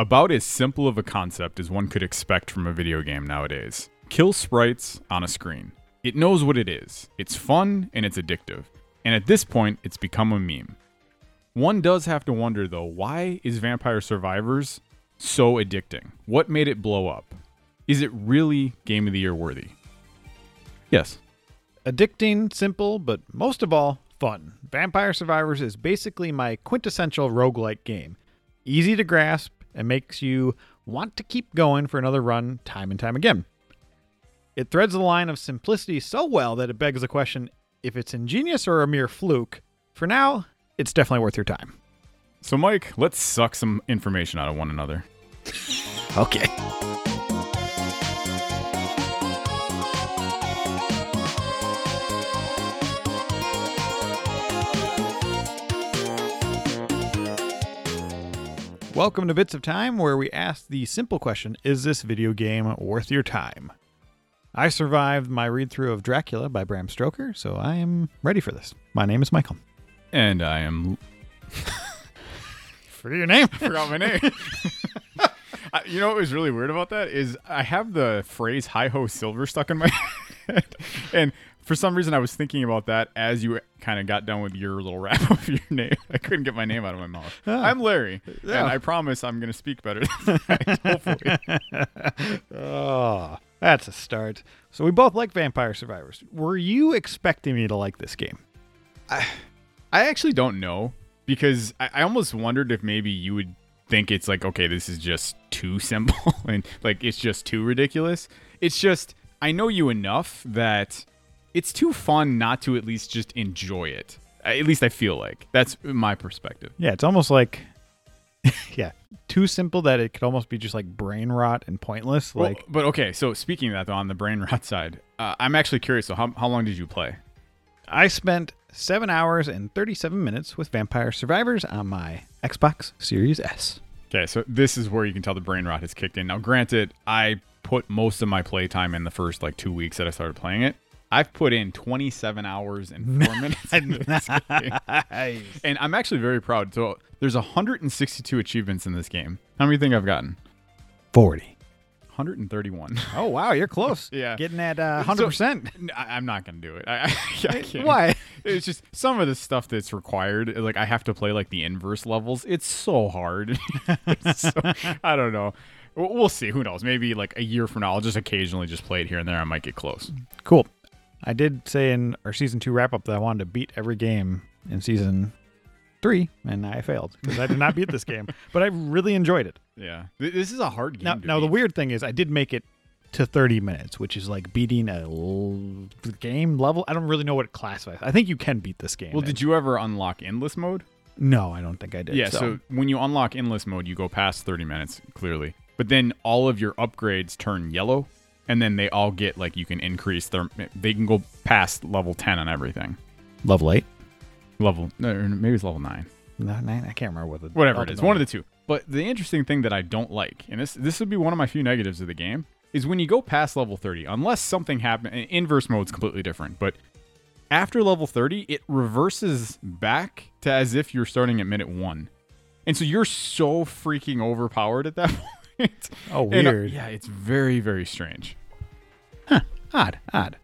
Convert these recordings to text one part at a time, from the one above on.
About as simple of a concept as one could expect from a video game nowadays. Kill sprites on a screen. It knows what it is. It's fun and it's addictive. And at this point, it's become a meme. One does have to wonder though, why is Vampire Survivors so addicting? What made it blow up? Is it really Game of the Year worthy? Yes. Addicting, simple, but most of all, fun. Vampire Survivors is basically my quintessential roguelike game. Easy to grasp and makes you want to keep going for another run time and time again. It threads the line of simplicity so well that it begs the question if it's ingenious or a mere fluke. For now, it's definitely worth your time. So, Mike, let's suck some information out of one another. Okay. Welcome to Bits of Time, where we ask the simple question Is this video game worth your time? I survived my read through of Dracula by Bram Stoker, so I am ready for this. My name is Michael. And I am. For your name? I forgot my name. I- you know what was really weird about that is I have the phrase "hi ho silver" stuck in my head, and for some reason I was thinking about that as you kind of got done with your little wrap of your name. I couldn't get my name out of my mouth. Ah. I'm Larry, Yeah. and I promise I'm going to speak better. Tonight, hopefully, Oh, that's a start. So we both like Vampire Survivors. Were you expecting me to like this game? I actually don't know because I, I almost wondered if maybe you would think it's like okay, this is just too simple and like it's just too ridiculous. It's just I know you enough that it's too fun not to at least just enjoy it. At least I feel like that's my perspective. Yeah, it's almost like, yeah, too simple that it could almost be just like brain rot and pointless. Well, Like, but okay, so speaking of that though, on the brain rot side, uh, I'm actually curious. So how how long did you play? I spent seven hours and 37 minutes with Vampire Survivors on my Xbox Series S. Okay, so this is where you can tell the brain rot has kicked in. Now, granted, I put most of my playtime in the first like two weeks that I started playing it. I've put in 27 hours and four minutes into this game. Nice. And I'm actually very proud. So there's 162 achievements in this game. How many do you think I've gotten? 40. 131. Oh, wow, you're close. Yeah. Getting at uh, 100%. N- I, am not gonna do it. I, I, I can't. Why? It's just some of the stuff that's required. Like I have to play like the inverse levels. It's so hard. It's so- I don't know. We'll we'll see. Who knows? Maybe like a year from now, I'll just occasionally just play it here and there. I might get close. Cool. I did say in our season two wrap up that I wanted to beat every game in season three, and I failed because I did not beat this game, but I really enjoyed it. Yeah, this is a hard game. Now, now the weird thing is, I did make it to 30 minutes, which is like beating a l- game level. I don't really know what it classifies. I think you can beat this game. Well, did you ever unlock endless mode? No, I don't think I did. Yeah, so. when you unlock endless mode, you go past 30 minutes, clearly. But then all of your upgrades turn yellow, and then they all get like you can increase their. They can go past level 10 on everything. level eight. Level, no, maybe it's level 9. No, nine. I can't remember what the Whatever it is, one of the two. But the interesting thing that I don't like, and this this would be one of my few negatives of the game, is when you go past level 30, unless something happens, inverse mode's completely different, but after level 30, it reverses back to as if you're starting at minute one. And so you're so freaking overpowered at that point. Oh, And, uh, weird. yeah, it's very, very strange. Odd, odd.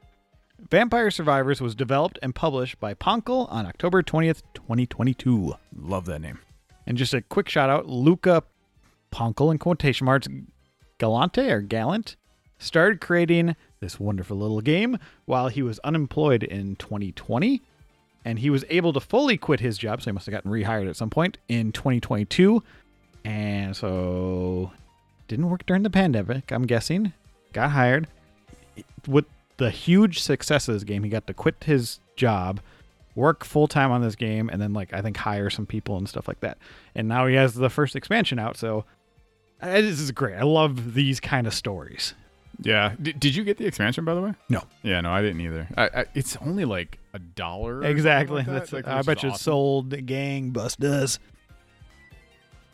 Vampire Survivors was developed and published by poncle on October 20th, 2022. Love that name. And just a quick shout out Luca poncle in quotation marks Galante or Gallant started creating this wonderful little game while he was unemployed in 2020. And he was able to fully quit his job, so he must have gotten rehired at some point in 2022. And so didn't work during the pandemic, I'm guessing. Got hired. With the huge success of this game, he got to quit his job, work full time on this game, and then like I think hire some people and stuff like that. And now he has the first expansion out, so this is great. I love these kind of stories. Yeah. D- did you get the expansion, by the way? No. Yeah, no, I didn't either. I, I, it's only like a dollar. Exactly. like that. That's Like, I bet you awesome. sold gangbusters.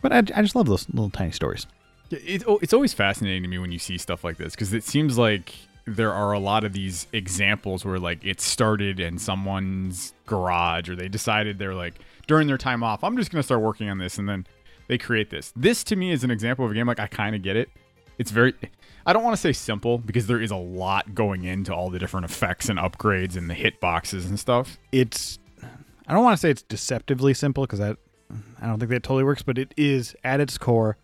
But I, I just love those little tiny stories. It, it's always fascinating to me when you see stuff like this because it seems like there are a lot of these examples where like it started in someone's garage or they decided they're like during their time off i'm just going to start working on this and then they create this. This to me is an example of a game like I kind of get it. It's very I don't want to say simple because there is a lot going into all the different effects and upgrades and the hit boxes and stuff. It's I don't want to say it's deceptively simple because that I don't think that totally works, but it is at its core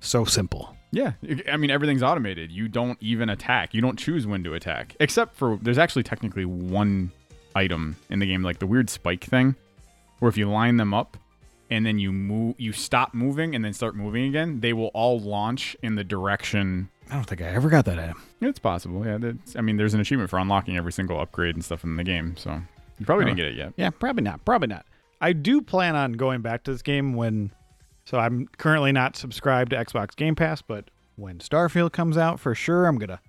so simple. Yeah, I mean everything's automated. You don't even attack. You don't choose when to attack, except for there's actually technically one item in the game, like the weird spike thing, where if you line them up and then you move, you stop moving and then start moving again, they will all launch in the direction. I don't think I ever got that item. It's possible. Yeah, that's, I mean there's an achievement for unlocking every single upgrade and stuff in the game, so you probably didn't get it yet. Yeah, probably not. Probably not. I do plan on going back to this game when. So I'm currently not subscribed to Xbox Game Pass, but when Starfield comes out, for sure, I'm gonna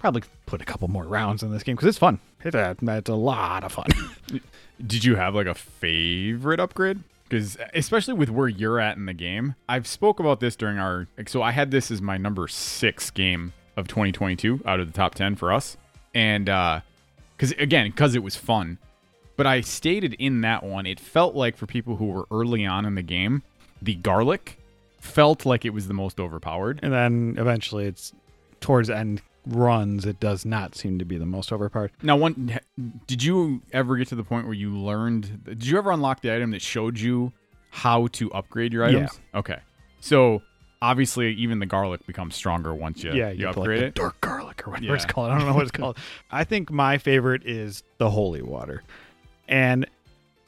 probably put a couple more rounds in this game because it's fun. It's a, it's a lot of fun. Did you have like a favorite upgrade? Because uh, especially with where you're at in the game, I've spoke about this during our. So I had this as my number six game of 2022 out of the top 10 for us, and uh, because again, because it was fun. But I stated in that one, it felt like for people who were early on in the game, the garlic felt like it was the most overpowered. and then eventually, it's towards end runs. It does not seem to be the most overpowered. Now, one, did you ever get to the point where you learned? Did you ever unlock the item that showed you how to upgrade your Yeah. items? Okay, so obviously, even the garlic becomes stronger once you, yeah, you to, upgrade like, it. dark garlic or whatever it's Yeah. called. I don't know what it's called. I think my favorite is the holy water, and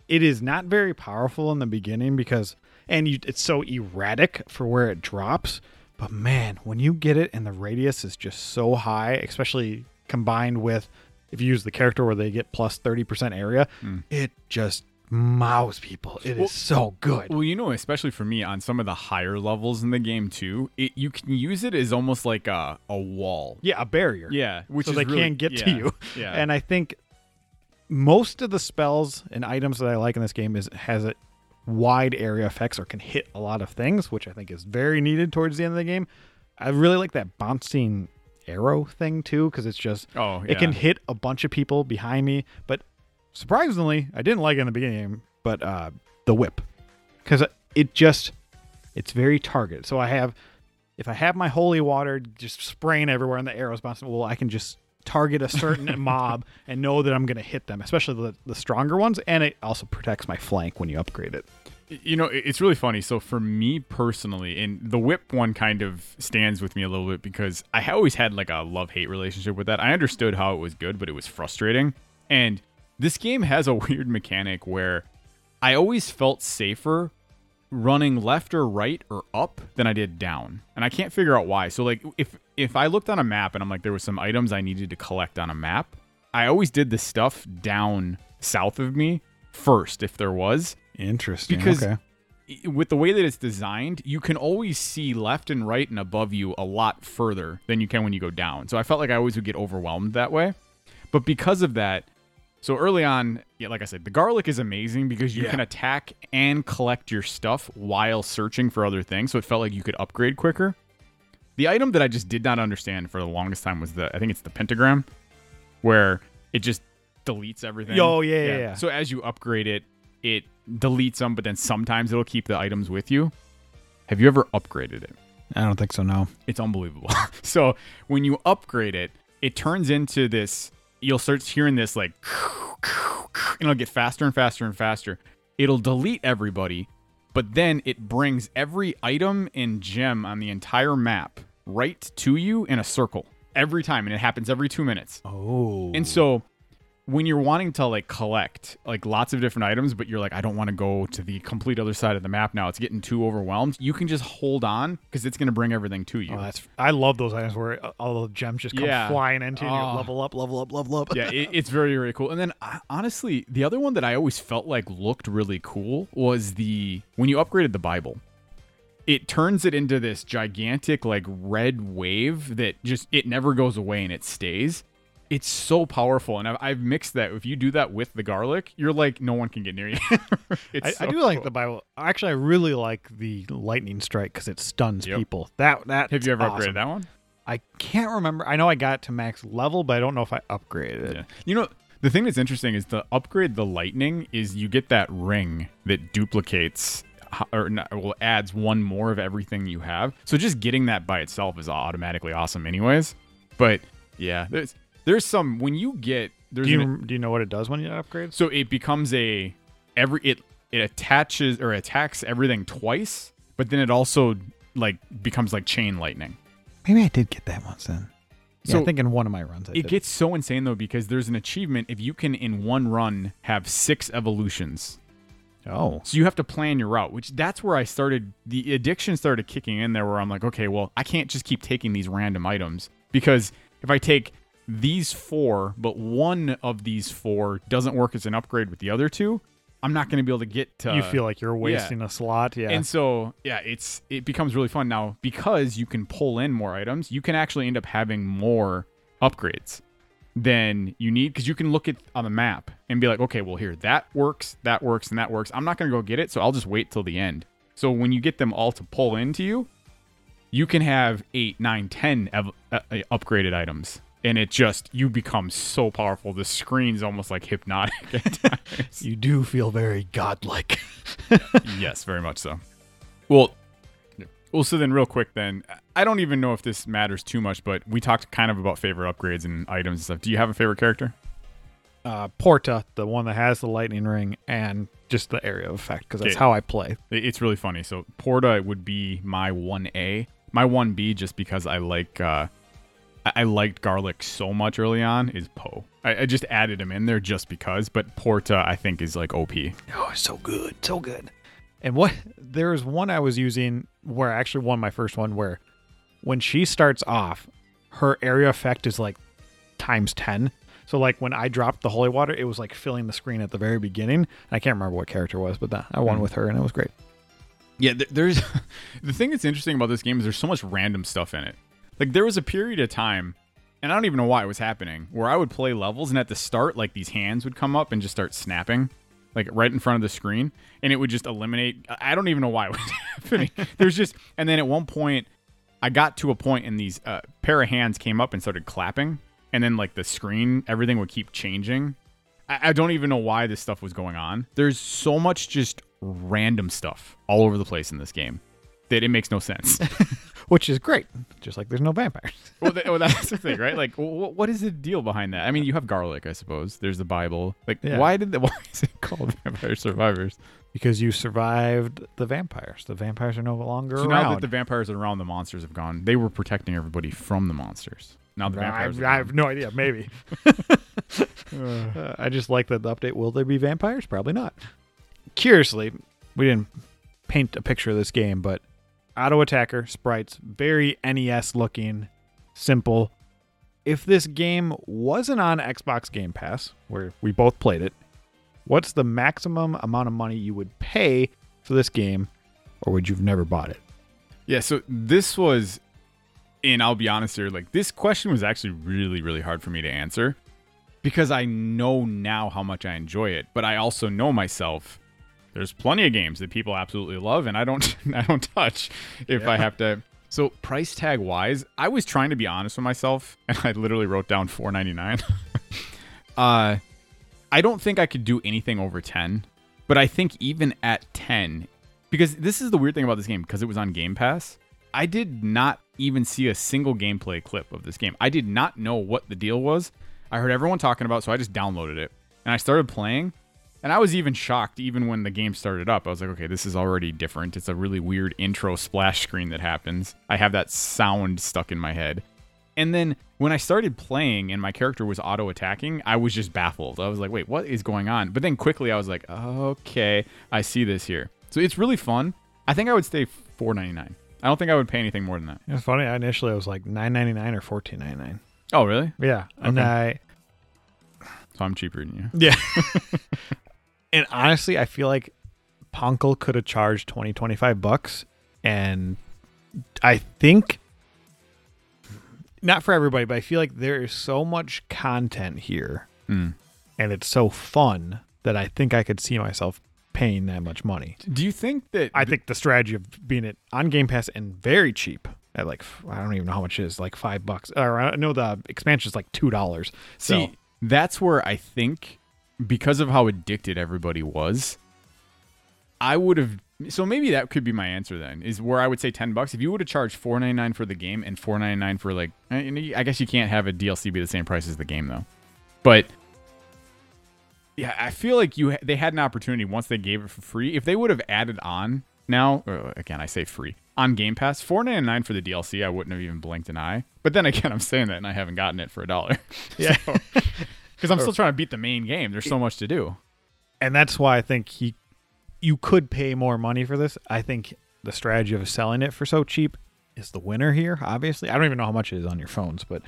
it is not very powerful in the beginning because, and you, it's so erratic for where it drops. But man, when you get it and the radius is just so high, especially combined with if you use the character where they get plus plus thirty percent area, mm. it just mows people. It is Well- so good. Well, you know, especially for me on some of the higher levels in the game too, it you can use it as almost like a, a wall. yeah, a barrier. Yeah, which so is they really- can't get to you. Yeah, And I think most of the spells and items that I like in this game is has a wide area effects or can hit a lot of things, which I think is very needed towards the end of the game. I really like that bouncing arrow thing too, because it's just oh, it can hit a bunch of people behind me. But surprisingly, I didn't like it in the beginning, but uh, the whip, because it just it's very targeted. So I have if I have my holy water just spraying everywhere and the arrows bouncing, well, I can just target a certain mob and know that I'm going to hit them, especially the, the stronger ones. And it also protects my flank when you upgrade it. You know, it's really funny. So for me personally, and the whip one kind of stands with me a little bit because I always had like a love hate relationship with that. I understood how it was good, but it was frustrating. And this game has a weird mechanic where I always felt safer running left or right or up than I did down. And I can't figure out why. So like if if I looked on a map and I'm like there was some items I needed to collect on a map, I always did the stuff down south of me first if there was Interesting. because okay. with the way that it's designed, you can always see left and right and above you a lot further than you can when you go down. So I felt like I always would get overwhelmed that way. But because of that, so early on, yeah, like I said, the garlic is amazing because you Yeah. can attack and collect your stuff while searching for other things. So it felt like you could upgrade quicker. The item that I just did not understand for the longest time was the I think it's the pentagram, where it just deletes everything. Oh, yeah, yeah, yeah. So as you upgrade it, it deletes them, but then sometimes it'll keep the items with you. Have you ever upgraded it? I don't think so. No. It's unbelievable. so when you upgrade it, it turns into this. You'll start hearing this like, and it'll get faster and faster and faster. It'll delete everybody, but then it brings every item and gem on the entire map right to you in a circle every time, and it happens every two minutes. Oh. And so when you're wanting to like collect like lots of different items, but you're like, I don't want to go to the complete other side of the map now. It's getting too overwhelmed. You can just hold on because it's going to bring everything to you. Oh, that's I love those items where all the gems just come Yeah. flying into you. Oh. level up, level up, level up. yeah, it, it's very very cool. And then uh, honestly, the other one that I always felt like looked really cool was the when you upgraded the Bible. It turns it into this gigantic like red wave that just it never goes away and it stays. It's so powerful, and I've, I've mixed that. If you do that with the garlic, you're like no one can get near you. it's I, so I do like the Bible. Actually, I really like the lightning strike because it stuns Yep. people. That that Have you ever awesome. upgraded that one? I can't remember. I know I got it to max level, but I don't know if I upgraded it. Yeah. You know, the thing that's interesting is the upgrade the lightning is you get that ring that duplicates or not, well adds one more of everything you have. So just getting that by itself is automatically awesome, anyways. But yeah, there's there's some when you get there's Do you an- do you know what it does when you upgrade? so it becomes a every it it attaches or attacks everything twice, but then it also like becomes like chain lightning. Maybe I did get that once then. Yeah, So- I think in one of my runs I It did. gets so insane though because there's an achievement if you can in one run have six evolutions. oh, So you have to plan your route, which that's where I started the addiction started kicking in there where I'm like, okay, well, I can't just keep taking these random items because if I take these four, but one of these four doesn't work as an upgrade with the other two, I'm not going to be able to get to you feel like you're wasting a slot. Yeah. And so, yeah, it's it becomes really fun now because you can pull in more items. You can actually end up having more upgrades than you need because you can look at on the map and be like, okay, well here that works, that works, and that works. I'm not gonna go get it, so I'll just wait till the end. So when you get them all to pull into you, you can have eight, nine, ten ev- uh, uh, upgraded items. And it just you become so powerful. The screen's almost like hypnotic at times. you do feel very godlike. yes, very much so. Well, well, so then, real quick, then I don't even know if this matters too much, but we talked kind of about favorite upgrades and items and stuff. Do you have a favorite character? uh, Porta, the one that has the lightning ring and just the area of effect, because that's Okay. how I play. It's really funny. So Porta would be my one A, my one B, just because I like uh, I I liked Garlic so much early on. Is Poe? I, I just added him in there just because, but Porta I think is like OP. Oh, so good, so good. And what there is one I was using where I actually won my first one where when she starts off, her area effect is like times ten. So like when I dropped the holy water, it was like filling the screen at the very beginning. I can't remember what character it was, but that, I won Mhm. with her and it was great. Yeah, there's the thing that's interesting about this game is there's so much random stuff in it. Like there was a period of time, and I don't even know why it was happening, where I would play levels and at the start, like these hands would come up and just start snapping, like right in front of the screen, and it would just eliminate. I don't even know why it was happening. There's just, and then at one point, I got to a point and these uh, pair of hands came up and started clapping, and then like the screen, everything would keep changing. I, I don't even know why this stuff was going on. There's so much just random stuff all over the place in this game that it makes no sense. Which is great. Just like there's no vampires. well, well, that's the thing, right? Like, wh- what is the deal behind that? I mean, you have garlic, I suppose. There's the Bible. Like, Yeah. why did the, why is it called Vampire Survivors? Because you survived the vampires. The vampires are no longer So around. now that the vampires are around, the monsters have gone. They were protecting everybody from the monsters. Now the I, vampires. I are have no idea. Maybe. Uh, I just like that the update. Will there be vampires? Probably not. Curiously, we didn't paint a picture of this game, but auto attacker sprites, very NES looking, simple. If this game wasn't on Xbox Game Pass, where we both played it, what's the maximum amount of money you would pay for this game, or would you've never bought it? Yeah, so this was, and I'll be honest here, like this question was actually really, really hard for me to answer because I know now how much I enjoy it, but I also know myself. There's plenty of games that people absolutely love, and I don't, I don't touch if I have to. So price tag wise, I was trying to be honest with myself, and I literally wrote down 4.99. uh, I don't think I could do anything over 10, but I think even at 10, because this is the weird thing about this game because it was on Game Pass. I did not even see a single gameplay clip of this game. I did not know what the deal was. I heard everyone talking about, it, so I just downloaded it and I started playing. And I was even shocked, even when the game started up. I was like, okay, this is already different. It's a really weird intro splash screen that happens. I have that sound stuck in my head. And then when I started playing and my character was auto attacking, I was just baffled. I was like, wait, what is going on? But then quickly I was like, okay, I see this here. So it's really fun. I think I would stay four ninety nine. I don't think I would pay anything more than that. It's funny. Initially, I was like nine ninety nine or fourteen ninety nine. Oh, really? Yeah, and Okay. I So I'm cheaper than you. yeah. and honestly, I feel like poncle could have charged 20, 25 bucks, and I think not for everybody, but I feel like there is so much content here, Mm. and it's so fun that I think I could see myself paying that much money. Do you think that I think the strategy of being it on Game Pass and very cheap at like I don't even know how much it is, like five bucks. Or I know the expansion is like two dollars. See, So that's where I think because of how addicted everybody was, I would have So maybe that could be my answer then. Is where I would say ten bucks. If you would have charged four ninety nine for the game and four ninety nine for like, I guess you can't have a DLC be the same price as the game though. But yeah, I feel like you they had an opportunity once they gave it for free. If they would have added on now, or again, I say free on Game Pass, four ninety nine for the DLC, I wouldn't have even blinked an eye. But then again, I'm saying that and I haven't gotten it for a dollar. Yeah. because I'm still trying to beat the main game. There's so much to do. and that's why I think he you could pay more money for this. I think the strategy of selling it for so cheap is the winner here, obviously. I don't even know how much it is on your phones, but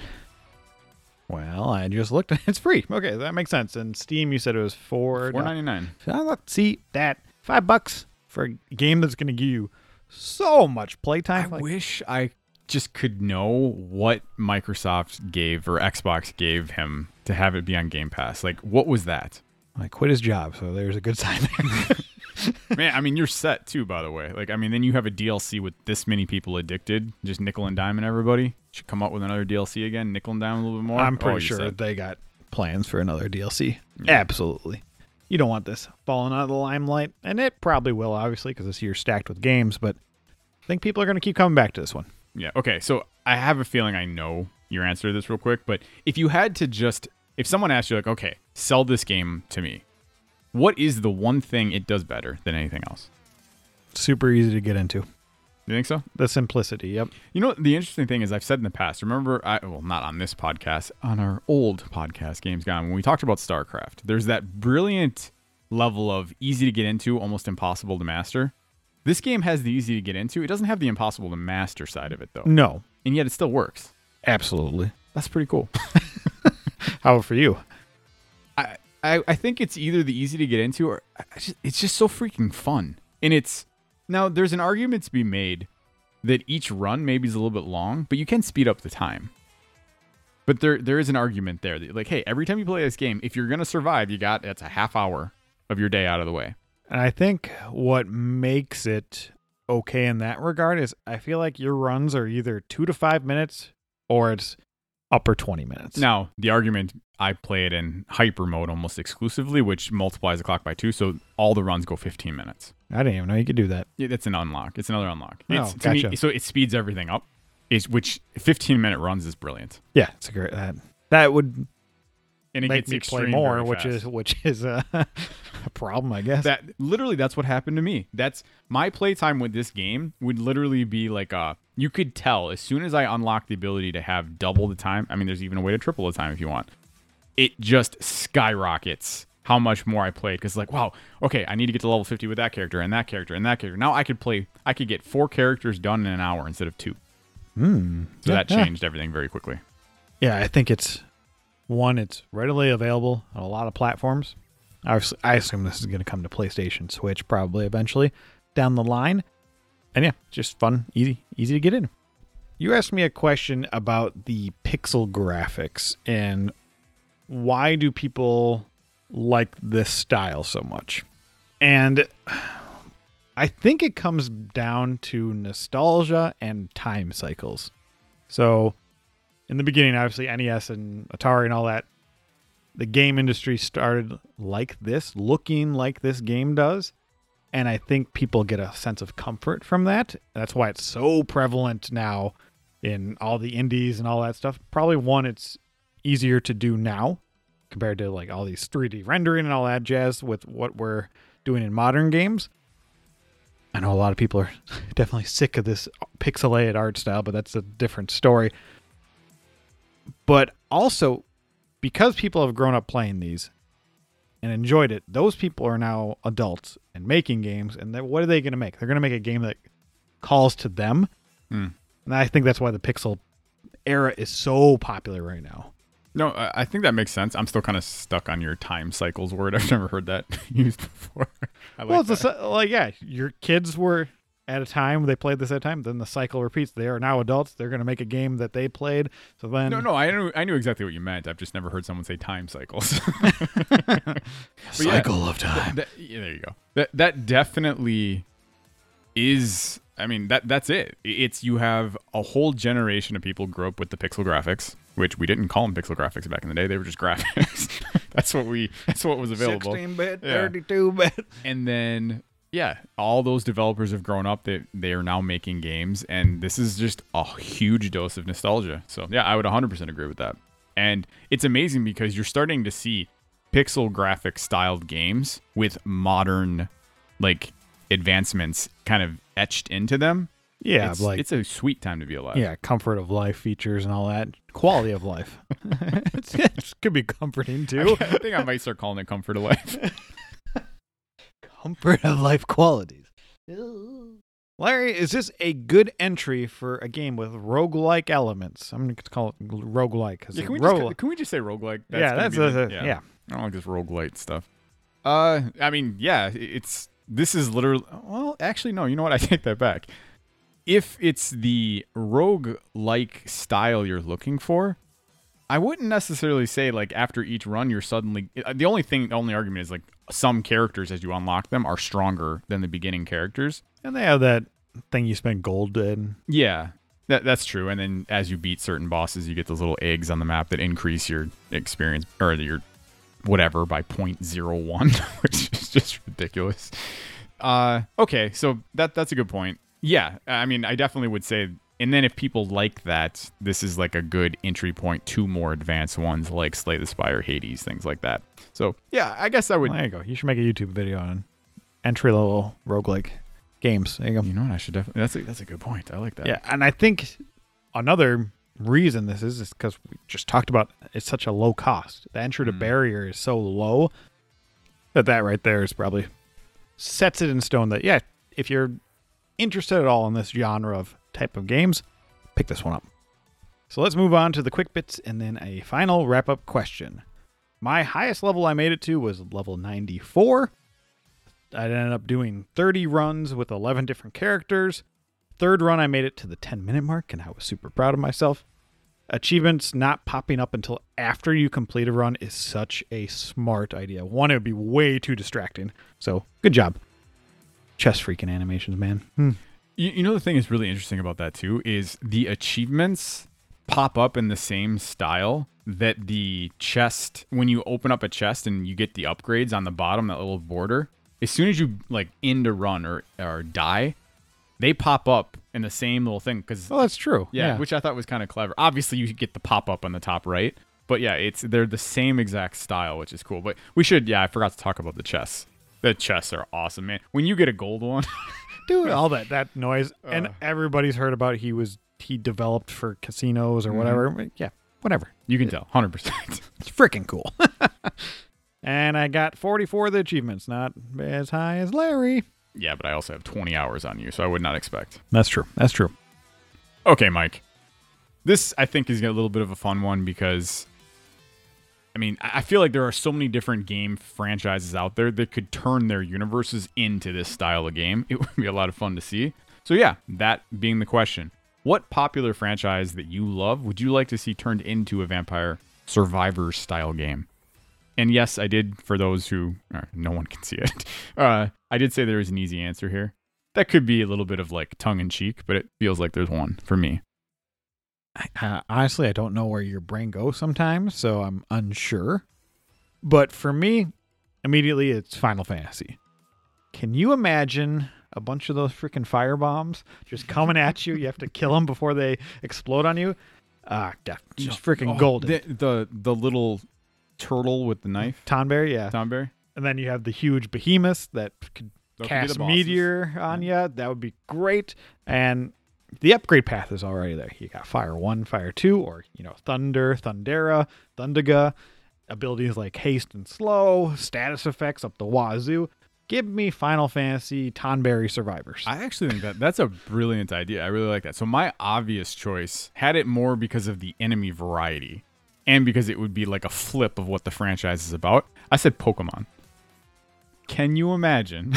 well, I just looked it's free. Okay, that makes sense. And Steam you said it was 4 Four ninety nine. Uh, see that 5 bucks for a game that's going to give you so much I playtime. Like, wish I just could know what Microsoft gave or Xbox gave him to have it be on Game Pass. Like, what was that? I quit his job, so there's a good sign there. Man, I mean, you're set too, by the way. Like, I mean, then you have a DLC with this many people addicted, just nickel and diamond everybody. Should come up with another DLC again, nickel and dime a little bit more. I'm Oh, pretty you're sure they got plans for another DLC. Yeah. Absolutely. You don't want this falling out of the limelight, and it probably will, obviously, because this year's stacked with games. But I think people are going to keep coming back to this one. Yeah. Okay. So I have a feeling I know your answer to this real quick, but if you had to just, if someone asked you, like, okay, sell this game to me, what is the one thing it does better than anything else? Super easy to get into. You think so? The simplicity. Yep. You know, the interesting thing is, I've said in the past, remember, I, well, not on this podcast, on our old podcast, Games Gone, when we talked about StarCraft, there's that brilliant level of easy to get into, almost impossible to master. This game has the easy to get into. It doesn't have the impossible to master side of it, though. No. And yet it still works. Absolutely. That's pretty cool. How about for you? I, I, I think it's either the easy to get into or I just, it's just so freaking fun. And it's now there's an argument to be made that each run maybe is a little bit long, but you can speed up the time. But there there is an argument there that like, hey, every time you play this game, if you're gonna survive, you got that's a half hour of your day out of the way. And I think what makes it okay in that regard is I feel like your runs are either two to five minutes or it's upper 20 minutes. Now, the argument I play it in hyper mode almost exclusively, which multiplies the clock by two, so all the runs go 15 minutes. I didn't even know you could do that. Yeah, that's an unlock. It's another unlock. Oh, It's, to me- gotcha. so it speeds everything up. Is which 15 minute runs is brilliant, Yeah, it's a great that that would and it make gets me play more, which fast. is which is a, a problem, I guess. that literally that's what happened to me. That's my playtime with this game would literally be like uh you could tell as soon as I unlocked the ability to have double the time. I mean, there's even a way to triple the time if you want. It just skyrockets how much more I played because like wow okay I need to get to level 50 with that character and that character and that character. Now I could play I could get four characters done in an hour instead of two. Hmm. So Yeah, that yeah. changed everything very quickly. Yeah, I think it's one. It's readily available on a lot of platforms. I assume this is going to come to PlayStation, Switch, probably eventually down the line. And yeah, just fun, easy, easy to get in. You asked me a question about the pixel graphics and why do people like this style so much? And I think it comes down to nostalgia and time cycles. So, in the beginning, obviously NES and Atari and all that, the game industry started like this, looking like this game does. And I think people get a sense of comfort from that. That's why it's so prevalent now in all the indies and all that stuff. Probably one, it's easier to do now compared to like all these 3D rendering and all that jazz with what we're doing in modern games. I know a lot of people are definitely sick of this pixelated art style, but that's a different story. But also, because people have grown up playing these and enjoyed it, those people are now adults and making games. And what are they going to make? They're going to make a game that calls to them. Hmm. And I think that's why the pixel era is so popular right now. No, I think that makes sense. I'm still kind of stuck on your time cycles word. I've never heard that used before. I like well, it's cy- like yeah, your kids were at a time they played this at a time. Then the cycle repeats. They are now adults. They're going to make a game that they played. So then No, no, I knew I knew exactly what you meant. I've just never heard someone say time cycles. But yeah, cycle of time. that- yeah, there you go. That that definitely is. I mean that that's it. It's you have a whole generation of people grow up with the pixel graphics, which we didn't call them pixel graphics back in the day. They were just graphics. that's what we. That's what was available. 16 bit, 32 bit. And then yeah, all those developers have grown up. They they are now making games, and this is just a huge dose of nostalgia. So yeah, I would 100% agree with that. And it's amazing because you're starting to see pixel graphic styled games with modern like advancements kind of etched into them. Yeah, it's, like it's a sweet time to be alive. yeah, comfort of life features and all that. Quality of life. it could be comforting too. I think I might start calling it comfort of life. comfort of life qualities. Larry, is this a good entry for a game with roguelike elements? I'm going to call it roguelike because Yeah, can we, rogue- just, can we just say roguelike? yeah, that's be a, the- a- yeah. I don't like this roguelite stuff. Uh, I mean, yeah, it's this is literally. Well, actually, no. You know what? I take that back. If it's the rogue-like style you're looking for, I wouldn't necessarily say like after each run you're suddenly. uh, The only thing, the only argument is like some characters as you unlock them are stronger than the beginning characters. And they have that thing you spend gold in. Yeah, that, that's true. And then as you beat certain bosses, you get those little eggs on the map that increase your experience or your whatever by 0.01, which is just ridiculous. Uh, okay, so that that's a good point. Yeah, I mean, I definitely would say. And then if people like that, this is like a good entry point to more advanced ones like Slay the Spire, Hades, things like that. So yeah, I guess I would. There you go. You should make a YouTube video on entry level roguelike games. There you go. You know what? I should definitely. That's a, that's a good point. I like that. Yeah, and I think another reason this is is because we just talked about it's such a low cost. The entry to Mm. barrier is so low that that right there is probably sets it in stone that yeah, if you're interested at all in this genre of type of games, pick this one up. So let's move on to the quick bits and then a final wrap up question. My highest level I made it to was level 94. I ended up doing 30 runs with 11 different characters. Third run, I made it to the 10 minute mark, and I was super proud of myself. Achievements not popping up until after you complete a run is such a smart idea. One, it would be way too distracting. So, good job. Chess freaking animations, man. Hmm. You, you know the thing is really interesting about that too is the achievements pop up in the same style that the chest when you open up a chest and you get the upgrades on the bottom that little border as soon as you like end a run or or die they pop up in the same little thing because Well, oh, that's true. yeah, which I thought was kind of clever. Obviously, you get the pop up on the top right, but yeah, it's they're the same exact style, which is cool. But we should, yeah, I forgot to talk about the chests. The chests are awesome, man. When you get a gold one, dude, all that that noise, and Uh. everybody's heard about he was he developed for casinos or whatever. Yeah, whatever. you can tell, hundred percent. It's freaking cool. and I got 44 of the achievements, not as high as Larry. Yeah, but I also have twenty hours on you, so I would not expect. That's true. That's true. Okay, Mike. This I think is a little bit of a fun one because I mean, I feel like there are so many different game franchises out there that could turn their universes into this style of game. It would be a lot of fun to see. So yeah, that being the question. What popular franchise that you love would you like to see turned into a vampire survivor style game? And yes, I did for those who no one can see it. Uh, I did say there was an easy answer here. That could be a little bit of like tongue in cheek, but it feels like there's one for me. Uh, honestly, I don't know where your brain goes sometimes, so I'm unsure. But for me, immediately it's Final Fantasy. Can you imagine a bunch of those freaking fire bombs just coming at you? You have to kill them before they explode on you. Ah, def- just freaking Oh, golden. The, the the little turtle with the knife, Tonberry, yeah. Tonberry. And then you have the huge behemoths that could Those cast meteor on you. That would be great. And the upgrade path is already there. You got Fire 1, Fire 2, or, you know, Thunder, Thundara, Thundaga, abilities like haste and slow, status effects up the wazoo. Give me Final Fantasy Tonberry Survivors. I actually think that that's a brilliant idea. I really like that. So my obvious choice had it more because of the enemy variety and because it would be like a flip of what the franchise is about. I said Pokemon. Can you imagine?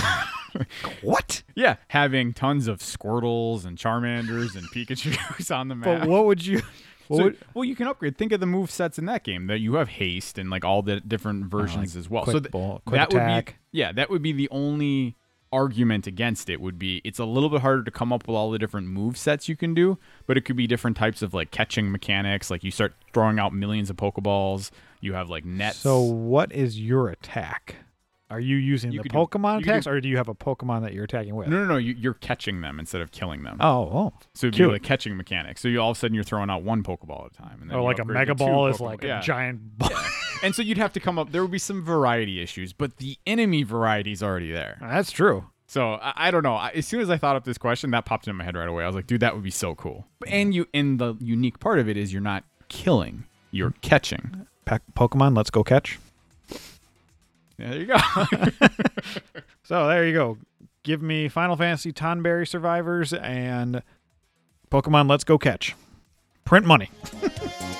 what? yeah, having tons of Squirtles and Charmanders and Pikachu's on the map. But what would you. What So- would, well, you can upgrade. Think of the move sets in that game. That you have haste and like all the different oh, versions as well. quick so th- ball, that attack. would be yeah, that would be the only argument against it. Would be it's a little bit harder to come up with all the different move sets you can do, but it could be different types of like catching mechanics. Like you start throwing out millions of Pokeballs. You have like nets. so, what is your attack? Are you using You the could do- Pokemon attacks, do- or do you have a Pokemon that you're attacking with? No, no, no. You, you're catching them instead of killing them. Oh, oh. so it'd be cute. like catching mechanic. So you all of a sudden you're throwing out one Pokeball at a time, and then Oh, you like a Mega Ball is Pokeball- like yeah. a giant ball. and so you'd have to come up. There would be some variety issues, but the enemy variety is already there. That's true. So I, I don't know. I, as soon as I thought up this question, that popped into my head right away. I was like, dude, that would be so cool. And you, and the unique part of it is you're not killing, you're catching. Pokemon, let's go catch. There you go. So there you go. Give me Final Fantasy Tonberry Survivors and Pokemon Let's Go Catch. Print money.